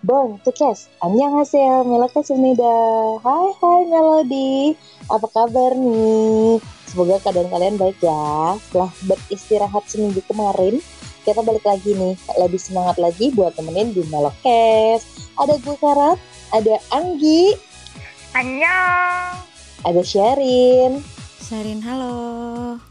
Born to Cast. Annyeonghaseyo, melokasumida. Hai hai Melody, apa kabar nih? Semoga keadaan kalian baik ya. Setelah beristirahat seminggu kemarin, kita balik lagi nih, lebih semangat lagi buat temenin di Melokes. Ada gue Karat, ada Anggi, Annyeong. ada Sherin. Sarin halo.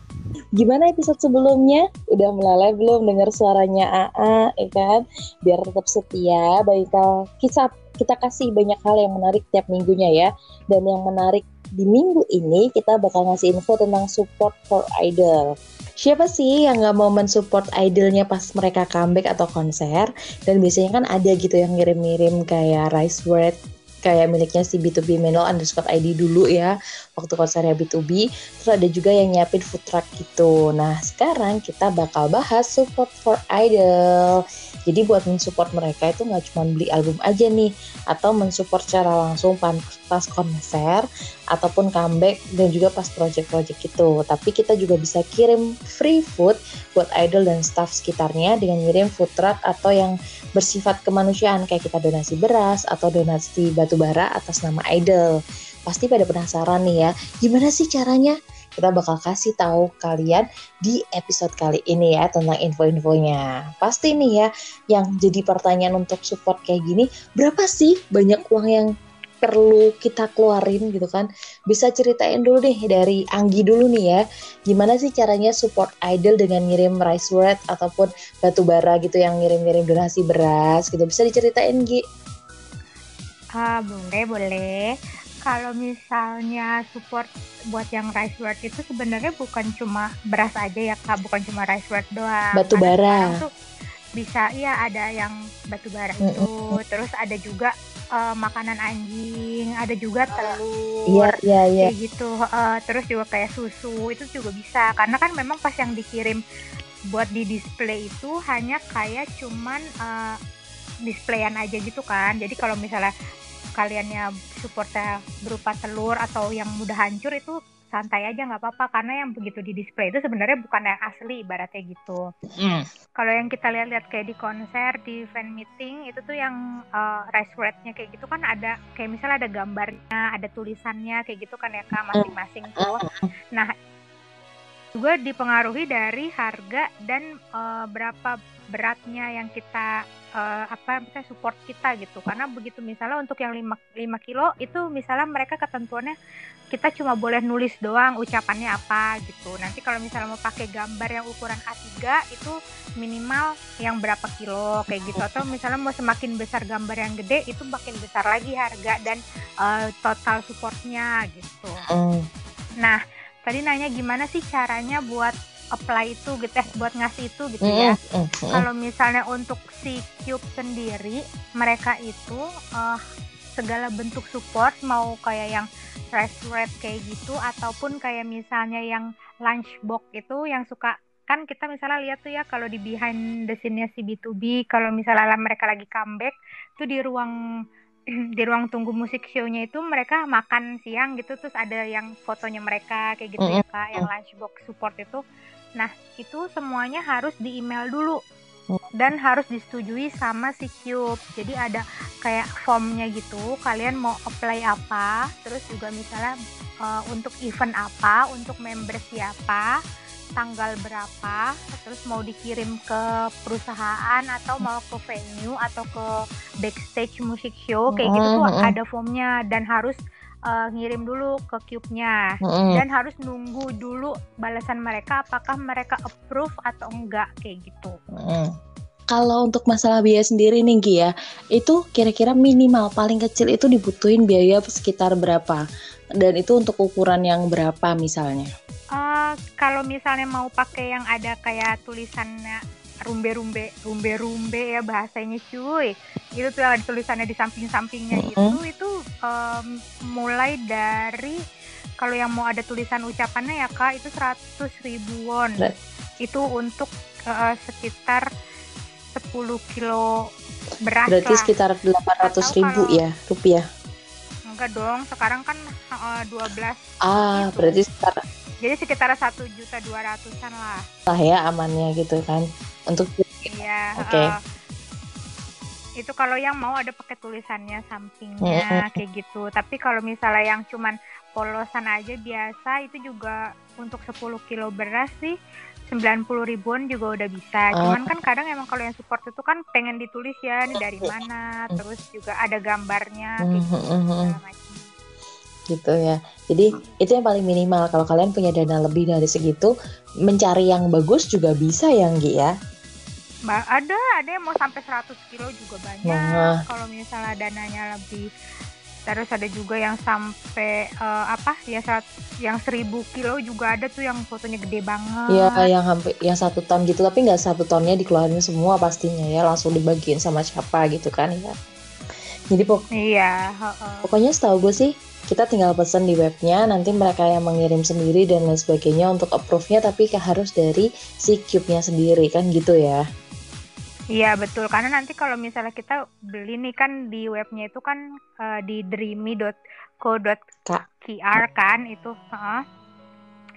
Gimana episode sebelumnya? Udah meleleh belum dengar suaranya AA, ya kan? Biar tetap setia, bakal kita kita kasih banyak hal yang menarik tiap minggunya ya. Dan yang menarik di minggu ini kita bakal ngasih info tentang support for idol. Siapa sih yang nggak mau mensupport idolnya pas mereka comeback atau konser? Dan biasanya kan ada gitu yang ngirim-ngirim kayak Rice Word kayak miliknya si B2B Menol underscore ID dulu ya waktu konsernya B2B terus ada juga yang nyiapin food truck gitu. Nah sekarang kita bakal bahas support for idol. Jadi buat mensupport mereka itu nggak cuma beli album aja nih atau mensupport secara langsung pas konser ataupun comeback dan juga pas project-project itu tapi kita juga bisa kirim free food buat idol dan staff sekitarnya dengan ngirim food truck atau yang bersifat kemanusiaan kayak kita donasi beras atau donasi batu bara atas nama idol. Pasti pada penasaran nih ya, gimana sih caranya? Kita bakal kasih tahu kalian di episode kali ini ya tentang info-infonya. Pasti nih ya, yang jadi pertanyaan untuk support kayak gini, berapa sih banyak uang yang perlu kita keluarin gitu kan. Bisa ceritain dulu nih dari Anggi dulu nih ya. Gimana sih caranya support idol dengan ngirim rice word ataupun batu bara gitu yang ngirim-ngirim donasi beras gitu. Bisa diceritain Gi? Ah, boleh, boleh. Kalau misalnya support buat yang rice word itu sebenarnya bukan cuma beras aja ya kak, bukan cuma rice word doang. batu bara. bisa ya ada yang batu bara itu, terus ada juga eh, makanan anjing, ada juga telur. iya iya iya. kayak gitu. Eh, terus juga kayak susu itu juga bisa. Karena kan memang pas yang dikirim buat di display itu hanya kayak cuman eh, displayan aja gitu kan. Jadi kalau misalnya kaliannya supportnya berupa telur atau yang mudah hancur itu santai aja nggak apa-apa. Karena yang begitu di display itu sebenarnya bukan yang asli ibaratnya gitu. Mm. kalau yang kita lihat-lihat kayak di konser di fan meeting itu tuh yang uh, rice word-nya kayak gitu kan ada kayak misalnya ada gambarnya ada tulisannya kayak gitu kan ya kak masing-masing tuh. Nah juga dipengaruhi dari harga dan uh, berapa beratnya yang kita uh, apa misalnya support kita gitu karena begitu misalnya untuk yang 5, 5 kilo itu misalnya mereka ketentuannya kita cuma boleh nulis doang ucapannya apa gitu. Nanti kalau misalnya mau pakai gambar yang ukuran A3 itu minimal yang berapa kilo kayak gitu atau misalnya mau semakin besar gambar yang gede itu makin besar lagi harga dan uh, total supportnya gitu. Mm. Nah, tadi nanya gimana sih caranya buat apply itu gitu eh buat ngasih itu gitu ya. Mm, mm, mm. Kalau misalnya untuk si Cube sendiri, mereka itu eh, segala bentuk support mau kayak yang restaurant kayak gitu ataupun kayak misalnya yang lunchbox itu yang suka kan kita misalnya lihat tuh ya kalau di behind the scene-nya si B2B kalau misalnya mereka lagi comeback tuh di ruang di ruang tunggu musik show-nya itu mereka makan siang gitu terus ada yang fotonya mereka kayak gitu ya kak yang lunchbox support itu nah itu semuanya harus di email dulu dan harus disetujui sama si Cube. Jadi ada kayak formnya gitu. Kalian mau apply apa, terus juga misalnya uh, untuk event apa, untuk member siapa, tanggal berapa, terus mau dikirim ke perusahaan atau mau ke venue atau ke backstage musik show kayak gitu tuh ada formnya dan harus uh, ngirim dulu ke Cube-nya dan harus nunggu dulu balasan mereka apakah mereka approve atau enggak kayak gitu. Mm. Kalau untuk masalah biaya sendiri nih Gi ya, itu kira-kira minimal paling kecil itu dibutuhin biaya sekitar berapa? Dan itu untuk ukuran yang berapa misalnya? Eh, kalau misalnya mau pakai yang ada kayak tulisannya rumbe-rumbe, rumbe-rumbe ya bahasanya cuy. Itu tuh ada tulisannya di samping-sampingnya itu itu em, mulai dari kalau yang mau ada tulisan ucapannya ya Kak itu 100 ribu won. Ber- Itu untuk eh, sekitar 10 kilo beras Berarti lah. sekitar 800 ribu kalau- ya rupiah. Enggak dong, sekarang kan eh, 12 Ah, Gitu. berarti sekitar jadi sekitar satu juta dua ratusan lah lah ya amannya gitu kan untuk iya Oke. eh, itu kalau yang mau ada pakai tulisannya sampingnya kayak gitu tapi kalau misalnya yang cuman polosan aja biasa itu juga untuk 10 kilo beras sih 90 ribuan juga udah bisa. Oh. Cuman kan kadang emang kalau yang support itu kan pengen ditulis ya ini dari mana, terus juga ada gambarnya kayak gitu Mhm, mhm. segala macam. Gitu ya. Jadi itu yang paling minimal. Kalau kalian punya dana lebih dari segitu, mencari yang bagus juga bisa ya, Nggi ya. Ba- ada ada yang mau sampai 100 kilo juga banyak. Wah. Kalau misalnya dananya lebih terus ada juga yang sampai eh, apa ya saat yang 1000 kilo juga ada tuh yang fotonya gede banget. Iya, yang hampir yang satu ton gitu, tapi nggak satu tonnya dikeluarin semua pastinya ya, langsung dibagiin sama siapa gitu kan ya. Jadi pok- Iya, heeh. pokoknya setahu gue sih kita tinggal pesen di webnya, nanti mereka yang mengirim sendiri dan lain sebagainya untuk approve-nya, tapi harus dari si cube-nya sendiri kan gitu ya. Iya betul karena nanti kalau misalnya kita beli nih kan di webnya itu kan eh, di dreamy.co.kr kan itu heeh.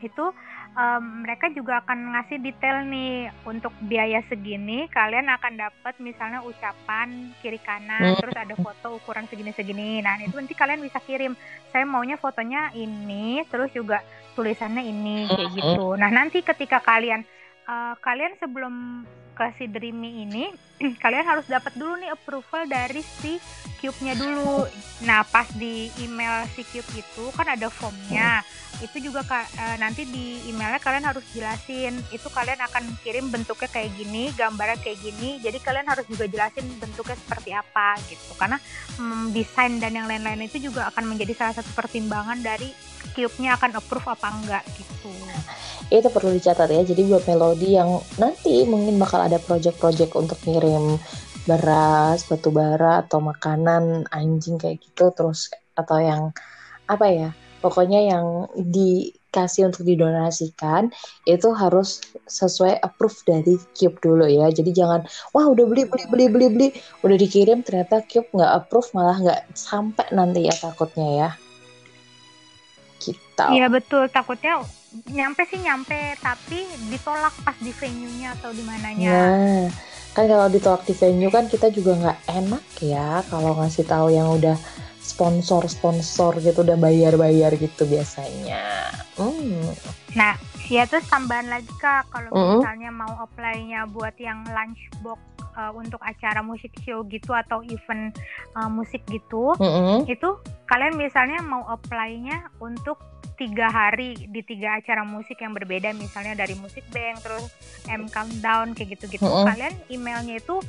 itu em, mereka juga akan ngasih detail nih untuk biaya segini kalian akan dapat misalnya ucapan kiri kanan Hmm. terus ada foto ukuran segini-segini nah itu nanti kalian bisa kirim saya maunya fotonya ini terus juga tulisannya ini kayak Hmm. gitu nah nanti ketika kalian eh, kalian sebelum ke si Dreamy ini kalian harus dapat dulu nih approval dari si Cube-nya dulu. Nah, pas di email si Cube itu kan ada formnya. Itu juga eh, nanti di emailnya kalian harus jelasin itu kalian akan kirim bentuknya kayak gini, gambarnya kayak gini. Jadi kalian harus juga jelasin bentuknya seperti apa gitu. Karena mm, desain dan yang lain-lain itu juga akan menjadi salah satu pertimbangan dari Cube-nya akan approve apa enggak gitu. Itu perlu dicatat ya. Jadi buat melodi yang nanti mungkin bakal ada project-project untuk ngirim beras, batu bara atau makanan anjing kayak gitu terus atau yang apa ya? Pokoknya yang dikasih untuk didonasikan itu harus sesuai approve dari Cube dulu ya. Jadi jangan wah udah beli beli beli beli beli udah dikirim ternyata Cube nggak approve malah nggak sampai nanti ya takutnya ya. Gitu. Iya betul, takutnya nyampe sih nyampe tapi ditolak pas di venue-nya atau di mananya. Nah, kan kalau ditolak di venue kan kita juga nggak enak ya kalau ngasih tahu yang udah sponsor-sponsor gitu udah bayar-bayar gitu biasanya. Hmm. Nah, ya terus tambahan lagi Kak, kalau Mm-mm. misalnya mau apply-nya buat yang lunchbox uh, untuk acara musik show gitu atau event uh, musik gitu, Mm-mm. itu kalian misalnya mau apply-nya untuk tiga hari di tiga acara musik yang berbeda misalnya dari musik bank terus M countdown kayak gitu-gitu Mm-mm. kalian emailnya itu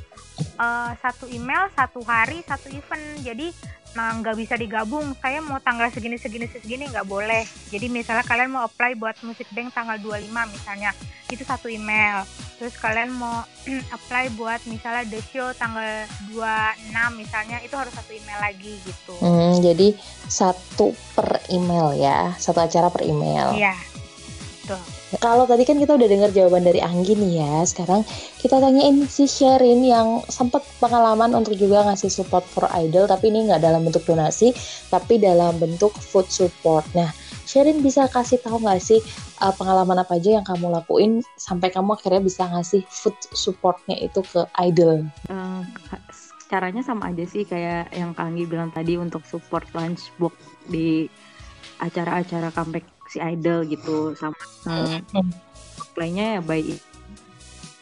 uh, satu email satu hari satu event jadi nggak bisa digabung saya mau tanggal segini segini segini nggak boleh. Jadi misalnya kalian mau apply buat musik bank tanggal 25 misalnya itu satu email. Terus kalian mau apply buat misalnya the show tanggal 26 misalnya itu harus satu email lagi gitu. Hmm, jadi satu per email ya, satu acara per email. iya Kalau tadi kan kita udah dengar jawaban dari Anggi nih ya, sekarang kita tanyain si Sherin yang sempat pengalaman untuk juga ngasih support for idol, tapi ini nggak dalam bentuk donasi, tapi dalam bentuk food support. Nah, Sherin bisa kasih tahu nggak sih uh, pengalaman apa aja yang kamu lakuin sampai kamu akhirnya bisa ngasih food supportnya itu ke idol? Eh, caranya sama aja sih kayak yang Kang Anggi bilang tadi untuk support lunchbox di acara-acara comeback si idol gitu sama eh, apply-nya ya by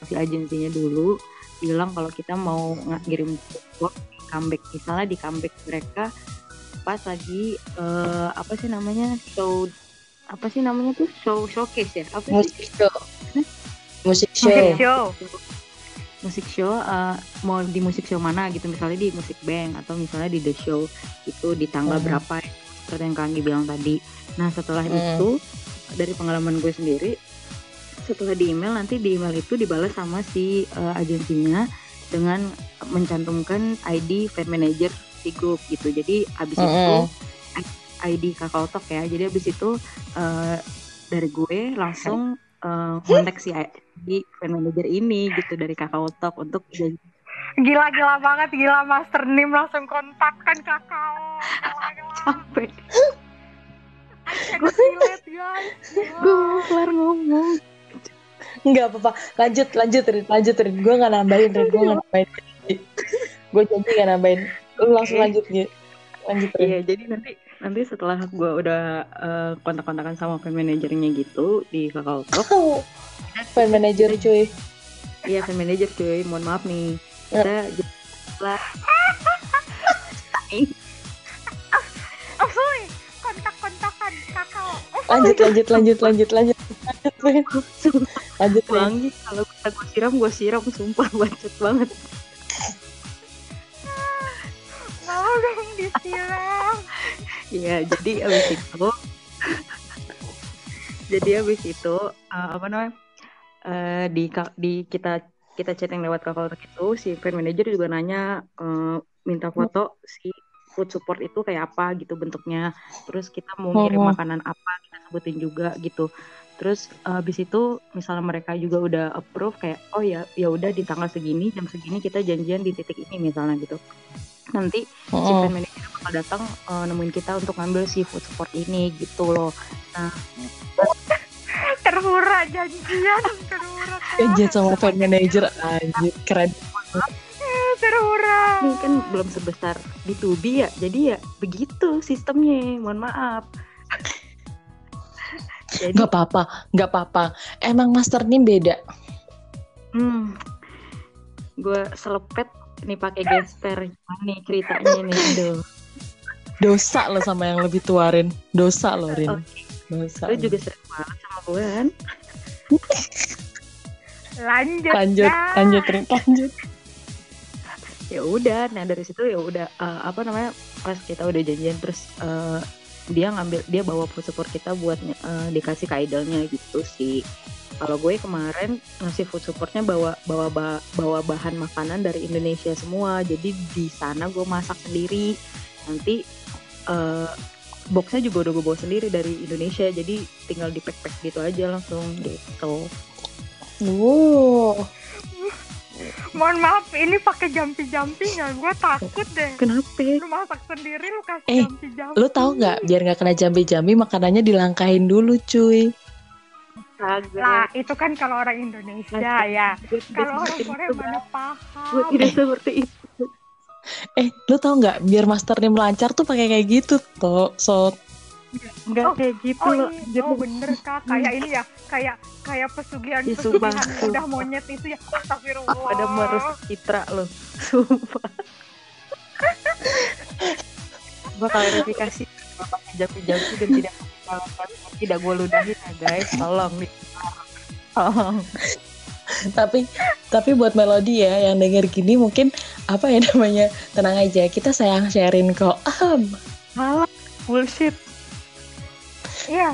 si agensinya dulu bilang kalau kita mau ng- ngirim di comeback. Misalnya di comeback mereka pas lagi eh, apa sih namanya show apa sih namanya tuh? Show showcase ya? Apa sih? Musik show. Musik show. musik show. musik show eh, mau di musik show mana gitu. Misalnya di musik bank atau misalnya di the show itu di tanggal Hmm. berapa seperti yang Kanggi bilang tadi nah setelah Hmm. itu dari pengalaman gue sendiri setelah di email nanti di email itu dibalas sama si eh, agensinya dengan mencantumkan ID fan manager si grup gitu. Jadi abis itu Mm-mm. ID kakao talk ya. Jadi abis itu eh, dari gue langsung eh, kontak si ID fan manager ini gitu dari kakao talk untuk jadi gila gila banget gila master nim langsung kontak kan kakak gila gila capek gue mau kelar ngomong. Nggak apa-apa, lanjut, lanjut, Rin, lanjut, Rin. Gue nggak nambahin, Rin. Gue nggak nambahin. gue janji gak nambahin. Lu langsung lanjut gitu lanjut Rin. Iya, jadi nanti nanti setelah gue udah eh, kontak-kontakan sama fan manajernya gitu di Kakao Talk, fan manager cuy. Iya fan manager cuy, mohon maaf nih, kita lah Oh, kontak-kontakan kakak. lanjut lanjut lanjut lanjut lanjut lanjut lanjut wangi kalau kita gue siram gue siram sumpah bacot banget. Mau dong disiram. Iya, jadi abis itu jadi abis itu eh, apa namanya eh, di di kita kita chatting lewat Kakao Talk itu si fan manager juga nanya eh, minta foto si food support itu kayak apa gitu bentuknya terus kita mau ngirim Hmm. makanan apa kita sebutin juga gitu terus eh, habis itu misalnya mereka juga udah approve kayak oh ya ya udah di tanggal segini jam segini kita janjian di titik ini misalnya gitu nanti si Mm-mm. fan manager bakal datang eh, nemuin kita untuk ngambil si food support ini gitu loh Terhura janjian, terhura. Janjian sama fan manager anjir keren Terhura. ini kan belum sebesar B2B ya jadi ya begitu sistemnya mohon maaf. Jadi nggak apa-apa nggak apa-apa. Emang master nim beda? Hmm, gue selepet nih pakai gesper. Nih ceritanya nih aduh. Dosa lo sama yang lebih tua Rin. Dosa lo Rin. Oke. dosa lo. juga sering banget sama gue kan? Lanjut. lanjut lanjut Rin. Lanjut ya udah nah dari situ ya udah eh, apa namanya pas kita udah janjian terus eh, dia ngambil dia bawa food support kita buat eh, dikasih ke idolnya gitu sih. Kalau gue kemarin ngasih food supportnya bawa bawa ba- bawa bahan makanan dari Indonesia semua. Jadi di sana gue masak sendiri. Nanti eh, boxnya juga udah gue bawa sendiri dari Indonesia. Jadi tinggal di pack pack gitu aja langsung gitu. Wow Mohon maaf, ini pakai jampi-jampi nggak? Gue takut deh. kenapa? Lu masak sendiri, lu kasih Eh, jampi-jampi. lu tahu nggak? Biar nggak kena jambi-jambi makanannya dilangkahin dulu cuy. Lah, itu kan kalau orang Indonesia ya. Kalau orang Korea mana gue paham. tidak seperti itu. Eh lu tahu nggak? Biar master nim lancar tuh pakai kayak gitu toh so Enggak Oh, kayak gitu Oh, loh. ini, oh bener kak, kayak ini ya, kayak kayak pesugihan Ih, pesugihan udah monyet itu ya. Astagfirullah. Pada merusak citra loh. Sumpah. Gua klarifikasi pakai jampi-jampi dan tidak tidak gue ludahin ya guys. Tolong nih. Tolong. tapi tapi buat melodi ya yang denger gini mungkin apa ya namanya tenang aja kita sayang sharein kok ah, Malah bullshit. Iya.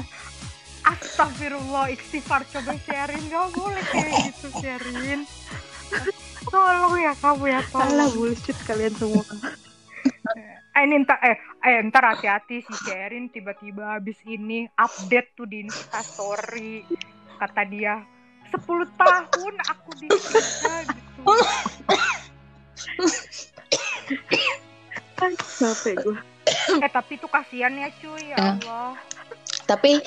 Astagfirullah, istighfar coba sharing gak boleh kayak gitu sharing. Tolong ya kamu ya Salah tolong. bullshit kalian semua. Eh, ini ntar eh, eh ntar hati-hati si Sherin tiba-tiba habis ini update tuh di Instastory kata dia 10 tahun aku di gitu. Capek gue. Eh tapi itu kasihan ya cuy ya Eh. Allah. Tapi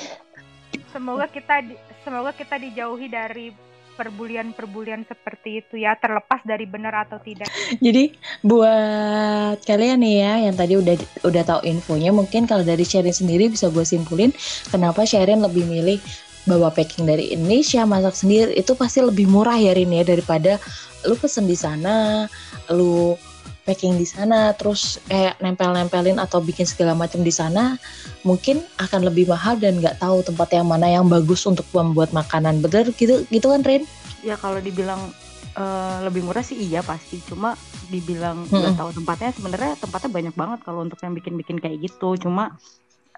Semoga kita di- semoga kita dijauhi dari perbulian-perbulian seperti itu ya terlepas dari benar atau tidak. jadi buat kalian nih ya yang tadi udah udah tahu infonya mungkin kalau dari Sherin sendiri bisa gue simpulin kenapa Sherin lebih milih bawa packing dari Indonesia masak sendiri itu pasti lebih murah ya Rin ya daripada lu pesen di sana lu packing di sana terus kayak nempel-nempelin atau bikin segala macam di sana mungkin akan lebih mahal dan nggak tahu tempat yang mana yang bagus untuk membuat makanan bener gitu gitu kan Rin? Ya kalau dibilang eh, lebih murah sih iya pasti. Cuma dibilang nggak Mm-mm. tahu tempatnya sebenarnya tempatnya banyak banget kalau untuk yang bikin-bikin kayak gitu. Cuma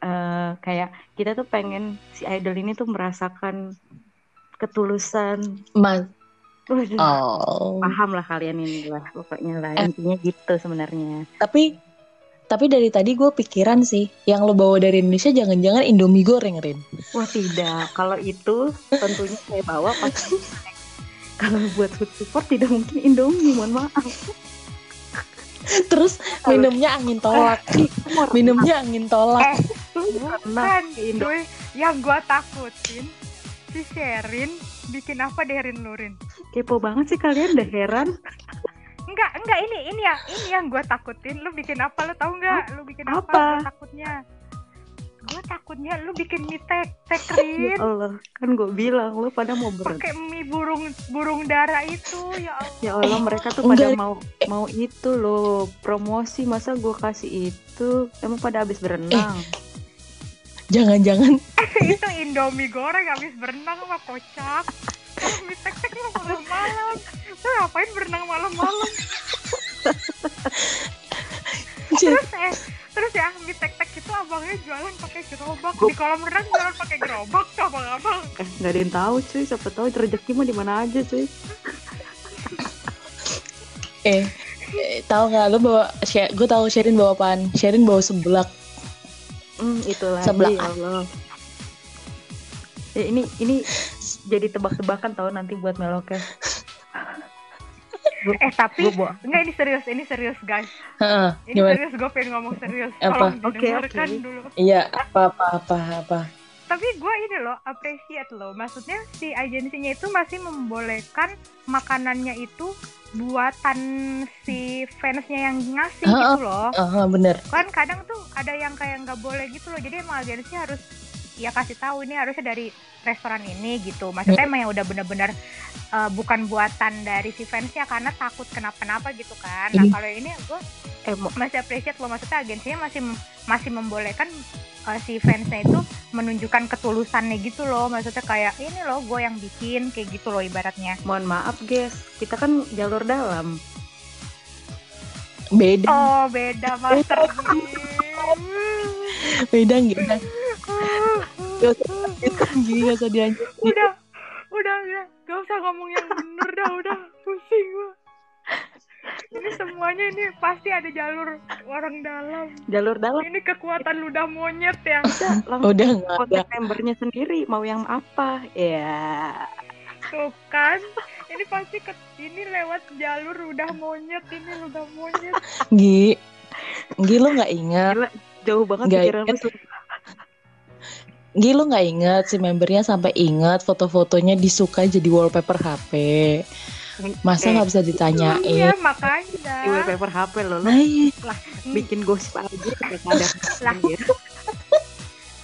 eh, kayak kita tuh pengen si idol ini tuh merasakan ketulusan. Ma Waduh, oh. paham lah kalian ini lah pokoknya lah Eh. intinya gitu sebenarnya. Tapi tapi dari tadi gue pikiran sih yang lo bawa dari Indonesia jangan-jangan Indomie goreng Rin. Wah tidak, kalau itu tentunya saya bawa pasti kalau buat food support tidak mungkin Indomie, mohon maaf. Terus minumnya angin tolak. minumnya angin tolak. Pernah Bukan, cuy. Yang gua takutin si Sherin bikin apa deh Rin Lurin? Kepo banget sih kalian, udah heran. enggak enggak ini ini ya ini yang gue takutin lu bikin apa lu tahu nggak lu bikin apa, Apa? Gua takutnya gue takutnya lu bikin mie tek tekerin Ya Allah, kan gue bilang lu pada mau ber pakai mie burung burung dara itu ya Allah Ya Allah, mereka tuh pada enggak. mau mau itu loh promosi masa gue kasih itu emang pada habis berenang. Jangan-jangan. Itu Indomie goreng habis berenang sama kocak. Mie tek tek lu malam-malam. Lu ngapain berenang malam-malam? Terus eh terus ya mie tek tek itu abangnya jualan pakai gerobak. Di kolam renang jualan pakai gerobak tuh abang-abang. Eh, nggak ada yang tahu cuy, siapa tahu rezeki mah di mana aja cuy. eh, eh tahu nggak lu bawa gue tahu Sherin bawa apaan? Sherin bawa seblak Hmm, itu lagi Sebelah. ya Allah. Ya, ini ini jadi tebak-tebakan tahu nanti buat melokes. eh tapi enggak ini serius ini serius guys Heeh, ini gimana serius gue pengen ngomong serius Apa? tolong Oke, didengarkan oke. dulu iya apa apa apa apa tapi gue ini loh appreciate loh. Maksudnya si agensinya itu masih membolehkan makanannya itu buatan si fansnya yang ngasih Heeh. gitu loh. Heeh, bener. Kan kadang tuh ada yang kayak nggak boleh gitu loh. Jadi emang agensi harus ya kasih tahu ini harusnya dari restoran ini gitu. Maksudnya emang yang udah bener-bener uh, bukan buatan dari si fansnya karena takut kenapa-napa gitu kan. Nah Ini- kalau ini gue Eh, masih appreciate loh. Maksudnya agensinya masih masih membolehkan uh, si fansnya itu menunjukkan ketulusannya gitu loh. Maksudnya kayak ini loh gue yang bikin kayak gitu loh ibaratnya. Mohon maaf guys, kita kan jalur dalam. beda. Oh beda master beda nggak Gak usah gak usah dilanjutin. udah udah udah. Gak usah ngomong yang bener dah udah. Pusing gua. Ini semuanya ini pasti ada jalur orang dalam. Jalur dalam. Ini kekuatan ludah monyet ya. Langsung udah nggak ada. membernya sendiri mau yang apa? Ya tuh kan ini pasti ke ini lewat jalur ludah monyet ini ludah monyet. Gi Gi lu nggak ingat jauh banget Nggak pikiran inget. lu Gi lu nggak ingat si membernya sampai ingat foto-fotonya disuka jadi wallpaper HP masa Eh, nggak bisa ditanyain iya di makanya wallpaper HP lo lo nah iya. bikin gosip aja Lah.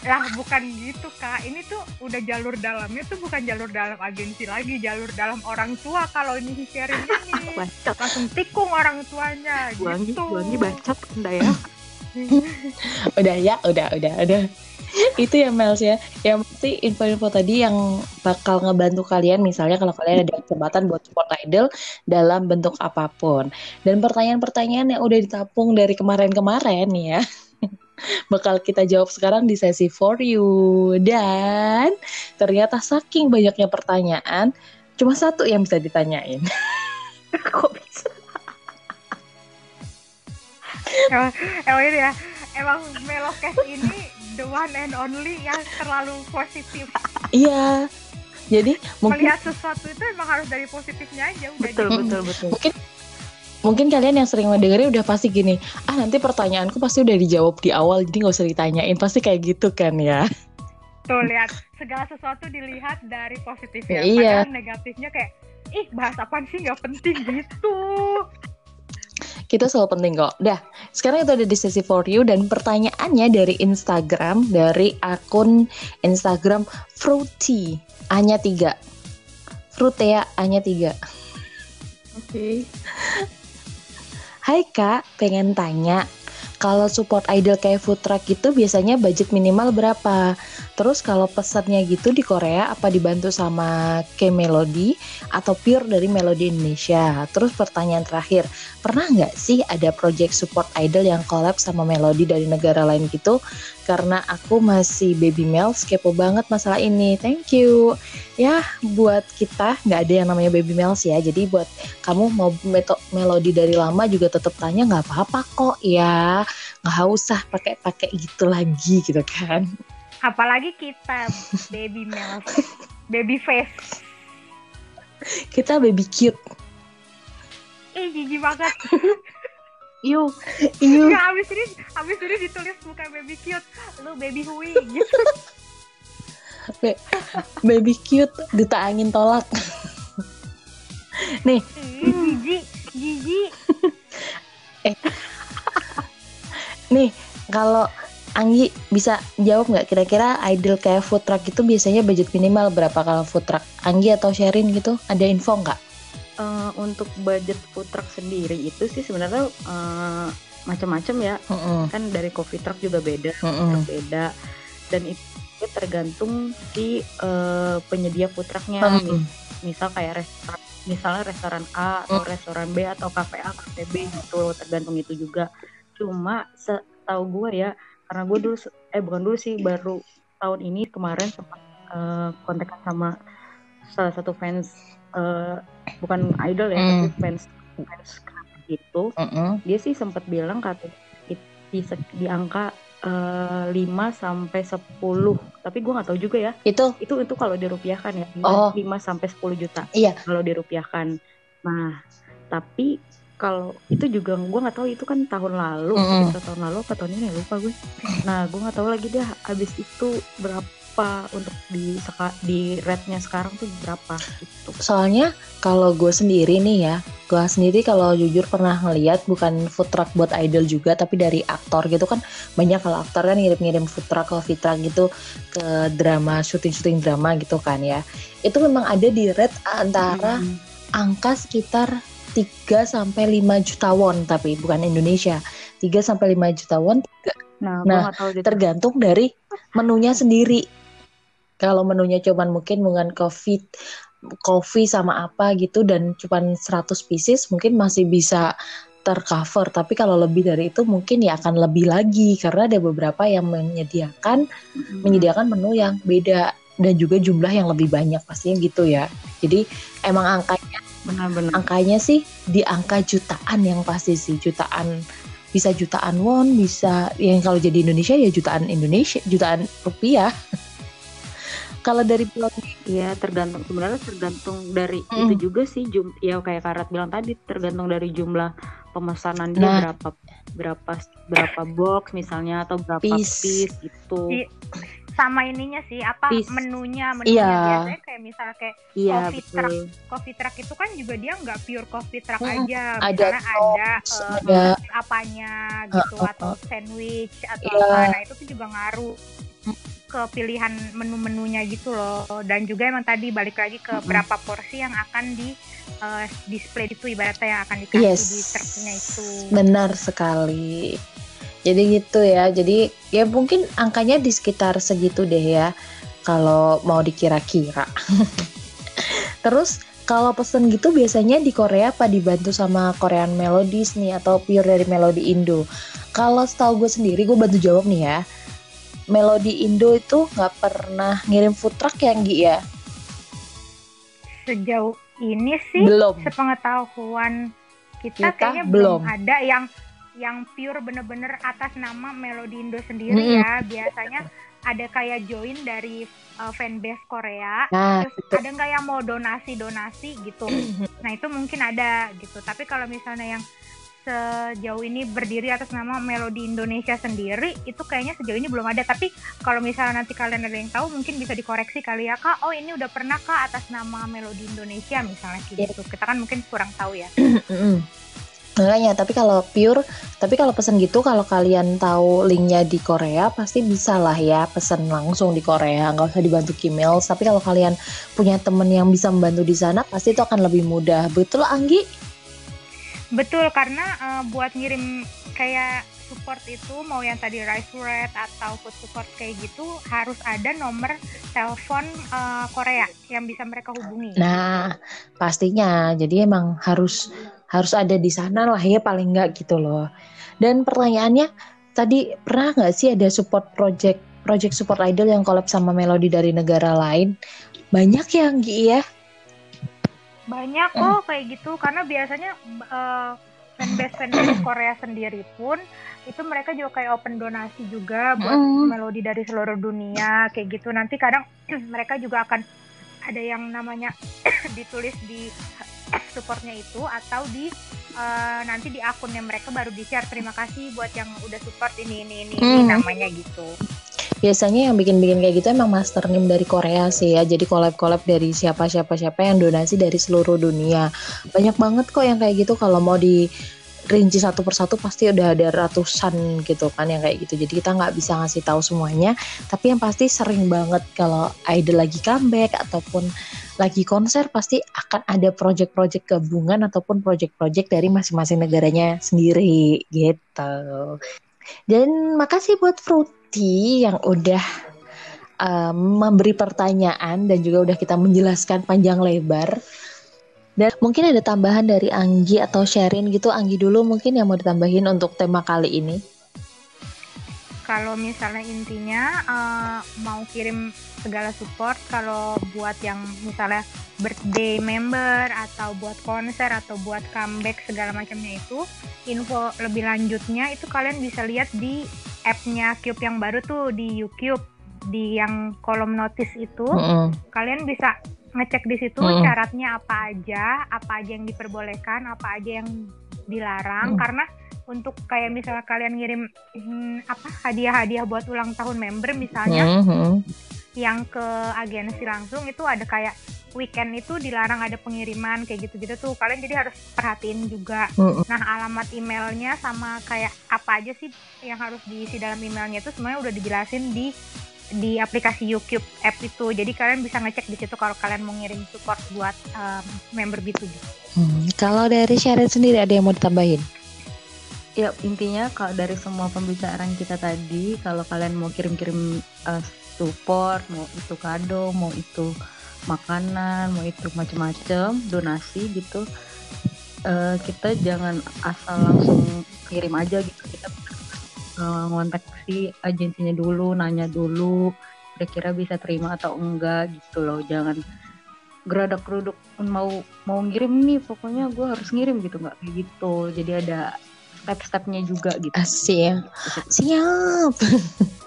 Lah bukan gitu kak. Ini tuh udah jalur dalamnya tuh bukan jalur dalam agensi lagi jalur dalam orang tua kalau ini sharing ini. Bacot. Langsung tikung orang tuanya Buanggi, gitu. Buanggi bacot anda ya. Udah ya udah udah udah. Itu ya Mels ya. Yang pasti info-info tadi yang bakal ngebantu kalian misalnya kalau kalian ada kesempatan buat support idol dalam bentuk apa pun. Dan pertanyaan-pertanyaan yang udah ditapung dari kemarin-kemarin ya bakal kita jawab sekarang di sesi for you. Dan ternyata saking banyaknya pertanyaan cuma satu yang bisa ditanyain. Kok bisa? Emang, emang ini ya emang melokes ini the one and only yang terlalu positif. Iya. Jadi mungkin melihat sesuatu itu emang harus dari positifnya aja udah betul betul betul. Mungkin mungkin kalian yang sering mendengarnya udah pasti gini ah nanti pertanyaanku pasti udah dijawab di awal jadi nggak usah ditanyain. Pasti kayak gitu kan ya? Tuh lihat. Segala sesuatu dilihat dari positifnya Iya. padahal negatifnya kayak ih bahas apaan sih? Nggak penting gitu. Kita selalu penting kok. Dah sekarang itu ada di sesi for you dan pertanyaannya dari Instagram dari akun Instagram fruity hanya tiga. Frutea hanya tiga. Oke Hai kak, pengen tanya, kalau support idol kayak food truck itu biasanya budget minimal berapa? Terus kalau pesannya gitu di Korea apa dibantu sama K-Melody atau pure dari Melody Indonesia? Terus pertanyaan terakhir, pernah nggak sih ada project support idol yang collab sama Melody dari negara lain gitu? Karena aku masih baby male, kepo banget masalah ini. Thank you. Ya, buat kita nggak ada yang namanya baby male sih ya. Jadi buat kamu mau melodi dari lama juga tetap tanya nggak apa-apa kok ya nggak usah pakai-pakai gitu lagi gitu kan apalagi kita baby male baby face. Kita baby cute. Ih jijik banget. Yuk iya nggak abis ini abis ini ditulis bukan baby cute. Lu baby hui gitu. Baby cute duta angin tolak. Nih. Jijik Anggi eh. Nih kalau Anggi bisa jawab nggak kira-kira idol kayak food truck itu biasanya budget minimal berapa kalau food truck? Anggi atau Sherin gitu ada info nggak? Uh, untuk budget food truck sendiri itu sih sebenarnya uh, macam-macam ya. Mm -hmm. Kan dari coffee truck juga beda, mm -hmm. beda dan itu tergantung si uh, penyedia food trucknya. Mm -hmm. Misal kayak restoran, misalnya restoran A atau mm restoran B atau kafe A, kafe B gitu, tergantung itu juga. Cuma setahu gue ya karena gue dulu eh bukan dulu sih baru tahun ini kemarin sempat uh, kontak sama salah satu fans uh, bukan idol ya mm. tapi fans fans itu mm -hmm. dia sih sempat bilang kata di, di angka uh, eh, 5 sampai 10 tapi gue nggak tahu juga ya itu itu itu kalau dirupiahkan ya 5, oh. 5 sampai 10 juta iya kalau dirupiahkan nah tapi kalau itu juga gue nggak tahu itu kan tahun lalu mm. tahun lalu atau tahun ini lupa gue nah gue nggak tahu lagi deh abis itu berapa untuk di di rate-nya sekarang tuh berapa gitu soalnya kalau gue sendiri nih ya gue sendiri kalau jujur pernah ngeliat bukan food truck buat idol juga tapi dari aktor gitu kan banyak kalau aktor kan ngirim-ngirim food truck coffee truck gitu ke drama syuting-syuting drama gitu kan ya itu memang ada di rate antara hmm. angka sekitar 3 sampai 5 juta won tapi bukan Indonesia. 3 sampai 5 juta won. Nah, nah tergantung dari menunya sendiri. Kalau menunya cuman mungkin dengan coffee coffee sama apa gitu dan cuman 100 pieces mungkin masih bisa tercover tapi kalau lebih dari itu mungkin ya akan lebih lagi karena ada beberapa yang menyediakan mm-hmm. menyediakan menu yang beda dan juga jumlah yang lebih banyak pastinya gitu ya jadi emang angkanya benar-benar. Angkanya sih di angka jutaan yang pasti sih. Jutaan bisa jutaan won bisa yang kalau jadi Indonesia ya jutaan Indonesia jutaan rupiah. Kalau dari pilot ya tergantung sebenarnya tergantung dari mm. itu juga sih jum ya kayak Karat bilang tadi tergantung dari jumlah pemesanan dia nah. berapa berapa berapa box misalnya atau berapa piece, piece gitu sama ininya sih apa menunya menunya yeah. biasanya kayak misalnya kayak yeah, coffee betul. truck. Coffee truck itu kan juga dia nggak pure coffee truck hmm, aja ada ada, uh, ada apanya gitu uh, uh, atau sandwich atau yeah. apa. Nah itu tuh juga ngaruh ke pilihan menu-menunya gitu loh. Dan juga emang tadi balik lagi ke berapa porsi yang akan di uh, display itu ibaratnya yang akan dikasih yes. di truknya itu. Benar sekali jadi gitu ya. Jadi ya mungkin angkanya di sekitar segitu deh ya kalau mau dikira-kira. Terus kalau pesen gitu biasanya di Korea apa dibantu sama Korean Melodies nih atau pure dari Melodi Indo? Kalau setahu gue sendiri gue bantu jawab nih ya. Melodi Indo itu nggak pernah ngirim food truck ya Nggi ya? Sejauh ini sih belum. sepengetahuan kita, kita kayaknya belum. ada yang yang pure bener-bener atas nama Melodi Indo sendiri mm -hmm. ya. Biasanya ada kayak join dari uh, fanbase Korea. Nah, terus betul. ada nggak yang mau donasi donasi gitu nah itu mungkin ada gitu. Tapi kalau misalnya yang sejauh ini berdiri atas nama Melodi Indonesia sendiri itu kayaknya sejauh ini belum ada. Tapi kalau misalnya nanti kalian ada yang tahu mungkin bisa dikoreksi kali ya kak. Oh ini udah pernah kak atas nama Melodi Indonesia misalnya gitu. Kita kan mungkin kurang tahu ya. Makanya, tapi kalau pure, tapi kalau pesen gitu, kalau kalian tahu linknya di Korea, pasti bisa lah ya pesen langsung di Korea, nggak usah dibantu email. Tapi kalau kalian punya temen yang bisa membantu di sana, pasti itu akan lebih mudah. Betul, Anggi? Betul, karena uh, buat ngirim kayak support itu mau yang tadi rice red atau food support kayak gitu harus ada nomor telepon uh, Korea yang bisa mereka hubungi. Nah, pastinya. Jadi emang harus harus ada di sana lah ya paling nggak gitu loh. Dan pertanyaannya tadi pernah nggak sih ada support project project support idol yang collab sama melodi dari negara lain? Banyak ya Gi ya? Banyak kok kayak gitu karena biasanya uh, fanbase fanbase Korea sendiri pun itu mereka juga kayak open donasi juga buat mm. melodi dari seluruh dunia kayak gitu nanti kadang mereka juga akan ada yang namanya ditulis di supportnya itu atau di uh, nanti di akunnya mereka baru di share terima kasih buat yang udah support ini ini ini, hmm. ini namanya gitu. Biasanya yang bikin-bikin kayak gitu emang master name dari Korea sih ya. Jadi collab-collab dari siapa-siapa siapa yang donasi dari seluruh dunia. Banyak banget kok yang kayak gitu. Kalau mau di rinci satu persatu pasti udah ada ratusan gitu kan yang kayak gitu. Jadi kita nggak bisa ngasih tahu semuanya. Tapi yang pasti sering banget kalau idol lagi comeback ataupun lagi konser pasti akan ada project-project gabungan ataupun project-project dari masing-masing negaranya sendiri gitu dan makasih buat Fruity yang udah um, memberi pertanyaan dan juga udah kita menjelaskan panjang lebar dan mungkin ada tambahan dari Anggi atau Sherin gitu. Anggi dulu mungkin yang mau ditambahin untuk tema kali ini. Kalau misalnya intinya uh, mau kirim segala support kalau buat yang misalnya birthday member atau buat konser atau buat comeback segala macamnya itu info lebih lanjutnya itu kalian bisa lihat di appnya Cube yang baru tuh di YouTube di yang kolom notice itu mm -hmm. kalian bisa ngecek di situ hmm. syaratnya apa aja, apa aja yang diperbolehkan, apa aja yang dilarang hmm. karena untuk kayak misalnya kalian ngirim hmm, apa hadiah-hadiah buat ulang tahun member misalnya hmm, hmm. Yang ke agensi langsung itu ada kayak weekend itu dilarang ada pengiriman kayak gitu-gitu tuh kalian jadi harus perhatiin juga nah alamat emailnya sama kayak apa aja sih yang harus diisi dalam emailnya itu semuanya udah dijelasin di di aplikasi YouTube app itu. Jadi kalian bisa ngecek di situ kalau kalian mau ngirim support buat um, member B2B. Hmm, kalau dari Sharon sendiri ada yang mau ditambahin? Ya intinya kalau dari semua pembicaraan kita tadi, kalau kalian mau kirim-kirim uh, support, mau itu kado, mau itu makanan, mau itu macam-macam, donasi gitu, uh, kita jangan asal langsung kirim aja gitu. Kita uh, ngontak si agensinya dulu nanya dulu kira-kira bisa terima atau enggak gitu loh. Jangan geradak geruduk mau mau ngirim nih pokoknya gue harus ngirim gitu. Nggak kayak gitu. Jadi ada step-stepnya juga gitu. Siap. Siap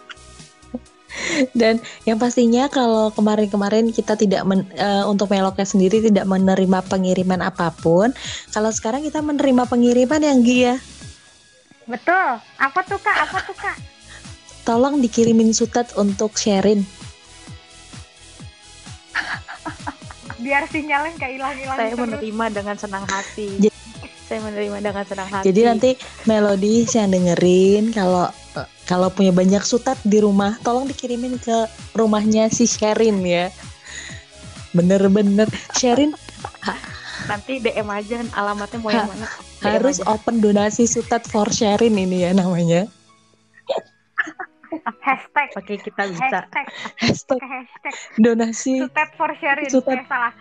dan yang pastinya kalau kemarin-kemarin kita tidak men, uh, untuk meloknya sendiri tidak menerima pengiriman apa pun kalau sekarang kita menerima pengiriman yang Gia Betul. Apa tuh kak? Apa tuh kak? Tolong dikirimin sutet untuk sharing. Biar sinyalnya kayak hilang-hilang. Saya terus. menerima dengan senang hati. Jadi, saya menerima dengan senang hati. Jadi nanti melodi yang dengerin kalau kalau punya banyak sutet di rumah, tolong dikirimin ke rumahnya si Sherin ya. Bener-bener Sherin nanti DM aja alamatnya mau yang mana harus aja. open donasi sutet for sharing ini ya namanya hashtag oke kita bisa hashtag hashtag, hashtag. donasi sutet for sharing sutet. Eh, salah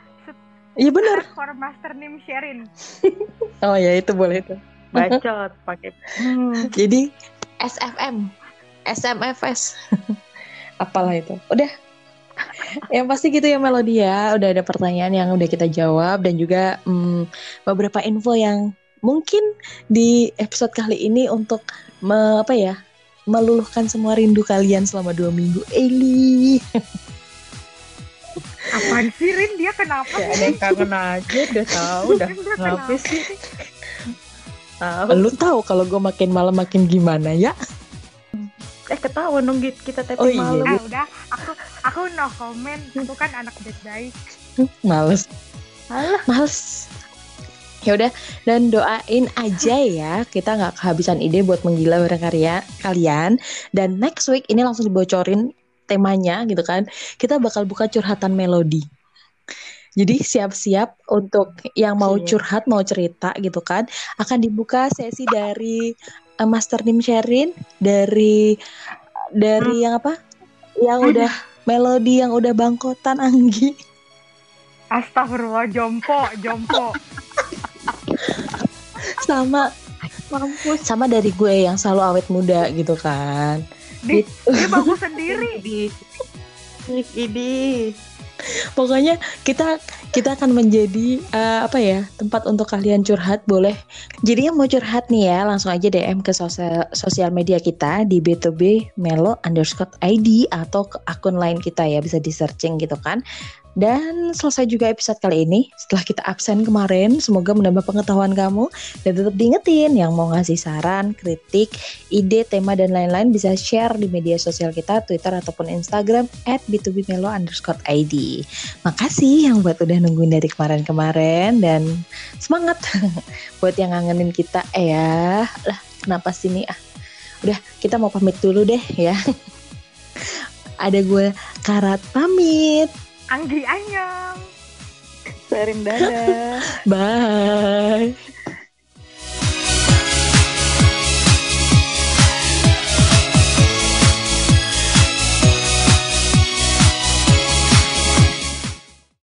Iya benar. For master name sharing. oh ya itu boleh itu. Bacot pakai. Hmm. Jadi SFM, SMFS, apalah itu. Udah yang pasti gitu ya Melody ya. Udah ada pertanyaan yang udah kita jawab dan juga hmm, beberapa info yang mungkin di episode kali ini untuk me, apa ya meluluhkan semua rindu kalian selama dua minggu. Eli. Apaan sih Rin? Dia kenapa ya, ada yang kangen aja, udah tahu, udah kenapa sih? Tahu. Lu tahu kalau gue makin malam makin gimana ya? eh ketahuan dong kita taping oh, iya. malam. Ah, udah, aku aku no comment. Aku kan anak baik-baik. Males. Alah. Males. Ya udah dan doain aja ya kita nggak kehabisan ide buat menggila bareng karya kalian dan next week ini langsung dibocorin temanya gitu kan kita bakal buka curhatan melodi jadi siap-siap untuk yang mau curhat mau cerita gitu kan akan dibuka sesi dari uh, Master Nim Sherin dari dari hmm. yang apa? Yang udah melodi yang udah bangkotan Anggi. Astagfirullah jompo, jompo. sama mampus sama dari gue yang selalu awet muda gitu kan. Di, gitu. Dia bagus sendiri. Di, ini Pokoknya kita kita akan menjadi uh, apa ya tempat untuk kalian curhat boleh. Jadi yang mau curhat nih ya langsung aja DM ke sosial sosial media kita di b2b melo underscore id atau ke akun lain kita ya bisa di searching gitu kan. Dan selesai juga episode kali ini. Setelah kita absen kemarin, semoga menambah pengetahuan kamu dan tetap diingetin yang mau ngasih saran, kritik, ide, tema dan lain-lain bisa share di media sosial kita, Twitter ataupun Instagram at b2bmelo underscore id. Makasih yang buat udah nungguin dari kemarin-kemarin dan semangat buat yang ngangenin kita. Eh ya, lah kenapa sini ah? Udah, kita mau pamit dulu deh ya. Ada gue Karat pamit. Anggi Anyong. Serin dadah. Bye.